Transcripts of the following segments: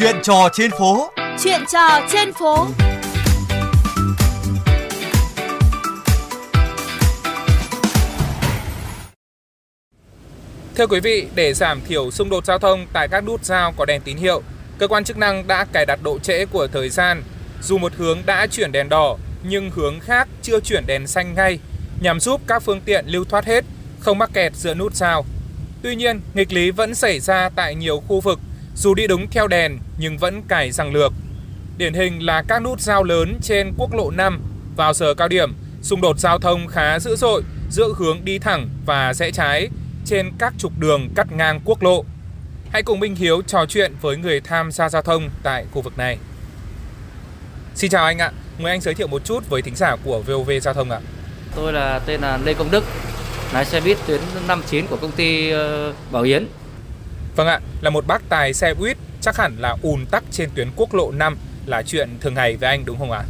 Chuyện trò trên phố. Chuyện trò trên phố. Thưa quý vị, để giảm thiểu xung đột giao thông tại các nút giao có đèn tín hiệu, cơ quan chức năng đã cài đặt độ trễ của thời gian. Dù một hướng đã chuyển đèn đỏ, nhưng hướng khác chưa chuyển đèn xanh ngay, nhằm giúp các phương tiện lưu thoát hết, không mắc kẹt giữa nút giao. Tuy nhiên, nghịch lý vẫn xảy ra tại nhiều khu vực, dù đi đúng theo đèn nhưng vẫn cài răng lược. Điển hình là các nút giao lớn trên quốc lộ 5 vào giờ cao điểm, xung đột giao thông khá dữ dội giữa hướng đi thẳng và rẽ trái trên các trục đường cắt ngang quốc lộ. Hãy cùng Minh Hiếu trò chuyện với người tham gia giao thông tại khu vực này. Xin chào anh ạ, mời anh giới thiệu một chút với thính giả của VOV Giao thông ạ. Tôi là tên là Lê Công Đức, lái xe buýt tuyến 59 của công ty ờ, Bảo Yến. Vâng ạ, là một bác tài xe buýt, chắc hẳn là ùn tắc trên tuyến quốc lộ 5 là chuyện thường ngày với anh đúng không ạ?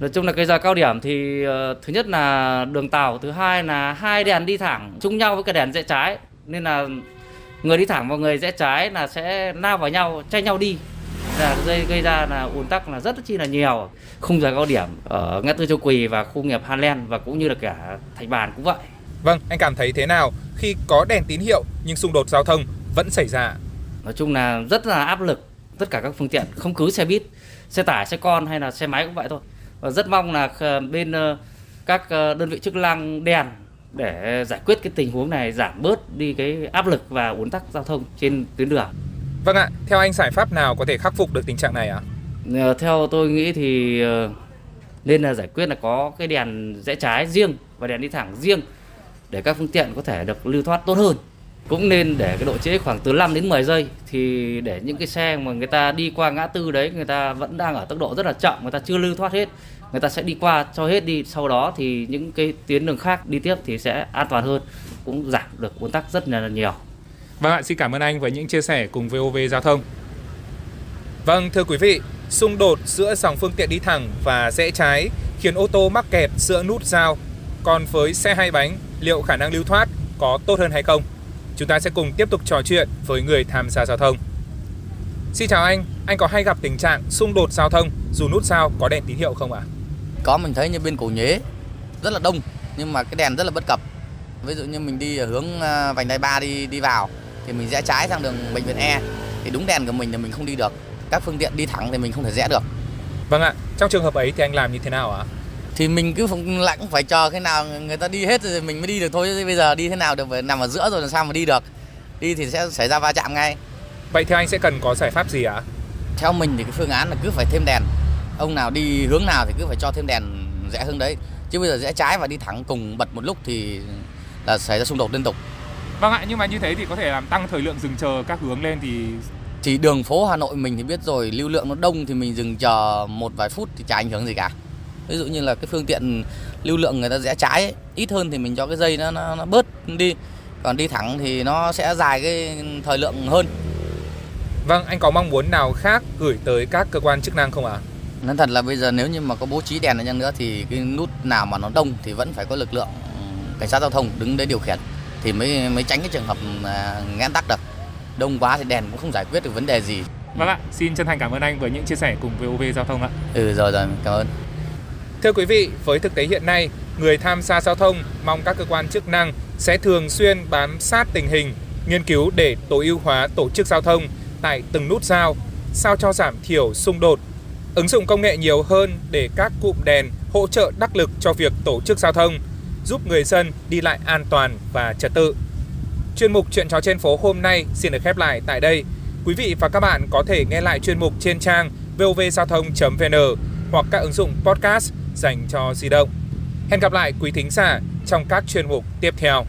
Nói chung là cái giờ cao điểm thì ờ, thứ nhất là đường tàu, thứ hai là hai đèn đi thẳng chung nhau với cái đèn rẽ trái nên là người đi thẳng và người rẽ trái là sẽ lao vào nhau, tranh nhau đi. Là gây gây ra là ùn tắc là rất chi là nhiều. Khung giờ cao điểm ở ngã tư Châu Quỳ và khu nghiệp Hà Len và cũng như là cả Thạch Bàn cũng vậy. Vâng, anh cảm thấy thế nào khi có đèn tín hiệu nhưng xung đột giao thông vẫn xảy ra? Nói chung là rất là áp lực tất cả các phương tiện, không cứ xe buýt, xe tải, xe con hay là xe máy cũng vậy thôi. Và rất mong là bên ờ, các ờ, đơn vị chức năng đèn để giải quyết cái tình huống này giảm bớt đi cái áp lực và ùn tắc giao thông trên tuyến đường. Vâng ạ, theo anh giải pháp nào có thể khắc phục được tình trạng này ạ? Ờ, Theo tôi nghĩ thì nên là giải quyết là có cái đèn rẽ trái riêng và đèn đi thẳng riêng để các phương tiện có thể được lưu thoát tốt hơn. Cũng nên để cái độ trễ khoảng từ 5 đến 10 giây thì để những cái xe mà người ta đi qua ngã tư đấy người ta vẫn đang ở tốc độ rất là chậm, người ta chưa lưu thoát hết. Người ta sẽ đi qua cho hết đi, sau đó thì những cái tuyến đường khác đi tiếp thì sẽ an toàn hơn, cũng giảm được ùn tắc rất là nhiều. Vâng ạ, xin cảm ơn anh với những chia sẻ cùng VOV Giao thông. Vâng, thưa quý vị, xung đột giữa dòng phương tiện đi thẳng và rẽ trái khiến ô tô mắc kẹt giữa nút giao. Còn với xe hai bánh, liệu khả năng lưu thoát có tốt hơn hay không? Chúng ta sẽ cùng tiếp tục trò chuyện với người tham gia giao thông. Xin chào anh, anh có hay gặp tình trạng xung đột giao thông dù nút giao có đèn tín hiệu không ạ? có mình thấy như bên cổ nhuế rất là đông nhưng mà cái đèn rất là bất cập ví dụ như mình đi ở hướng à, vành đai ba đi đi vào thì mình rẽ trái sang đường bệnh viện E thì đúng đèn của mình thì mình không đi được các phương tiện đi thẳng thì mình không thể rẽ được Vâng ạ, trong trường hợp ấy thì anh làm như thế nào ạ? Thì mình cứ lại cũng phải chờ cái nào người ta đi hết rồi mình mới đi được thôi. Chứ bây giờ đi thế nào được phải nằm ở giữa rồi làm sao mà đi được. Đi thì sẽ xảy ra va chạm ngay. Vậy theo anh sẽ cần có giải pháp gì ạ? theo mình thì cái phương án là cứ phải thêm đèn. Ông nào đi hướng nào thì cứ phải cho thêm đèn rẽ hướng đấy. Chứ bây giờ rẽ trái và đi thẳng cùng bật một lúc thì là xảy ra xung đột liên tục. Vâng ạ, nhưng mà như thế thì có thể làm tăng thời lượng dừng chờ các hướng lên thì thì đường phố Hà Nội mình thì biết rồi lưu lượng nó đông thì mình dừng chờ một vài phút thì chả ảnh hưởng gì cả ví dụ như là cái phương tiện lưu lượng người ta rẽ trái ấy, ít hơn thì mình cho cái dây nó, nó nó bớt đi. Còn đi thẳng thì nó sẽ dài cái thời lượng hơn. Vâng, anh có mong muốn nào khác gửi tới các cơ quan chức năng không ạ? nói thật là bây giờ nếu như mà có bố trí đèn ở chăng nữa thì cái nút nào mà nó đông thì vẫn phải có lực lượng cảnh sát giao thông đứng đấy điều khiển. Thì mới mới tránh cái trường hợp à, nghẽn tắc được. Đông quá thì đèn cũng không giải quyết được vấn đề gì. Vâng ạ, xin chân thành cảm ơn anh với những chia sẻ cùng VOV Giao thông ạ. ừ rồi rồi cảm ơn Thưa quý vị, với thực tế hiện nay, người tham gia giao thông mong các cơ quan chức năng sẽ thường xuyên bám sát tình hình, nghiên cứu để tối ưu hóa tổ chức giao thông tại từng nút giao, sao cho giảm thiểu xung đột, ứng dụng công nghệ nhiều hơn để các cụm đèn hỗ trợ đắc lực cho việc tổ chức giao thông, giúp người dân đi lại an toàn và trật tự. Chuyên mục Chuyện trò trên phố hôm nay xin được khép lại tại đây. Quý vị và các bạn có thể nghe lại chuyên mục trên trang vovgiao thông.vn hoặc các ứng dụng podcast dành cho di động. Hẹn gặp lại quý thính giả trong các chuyên mục tiếp theo.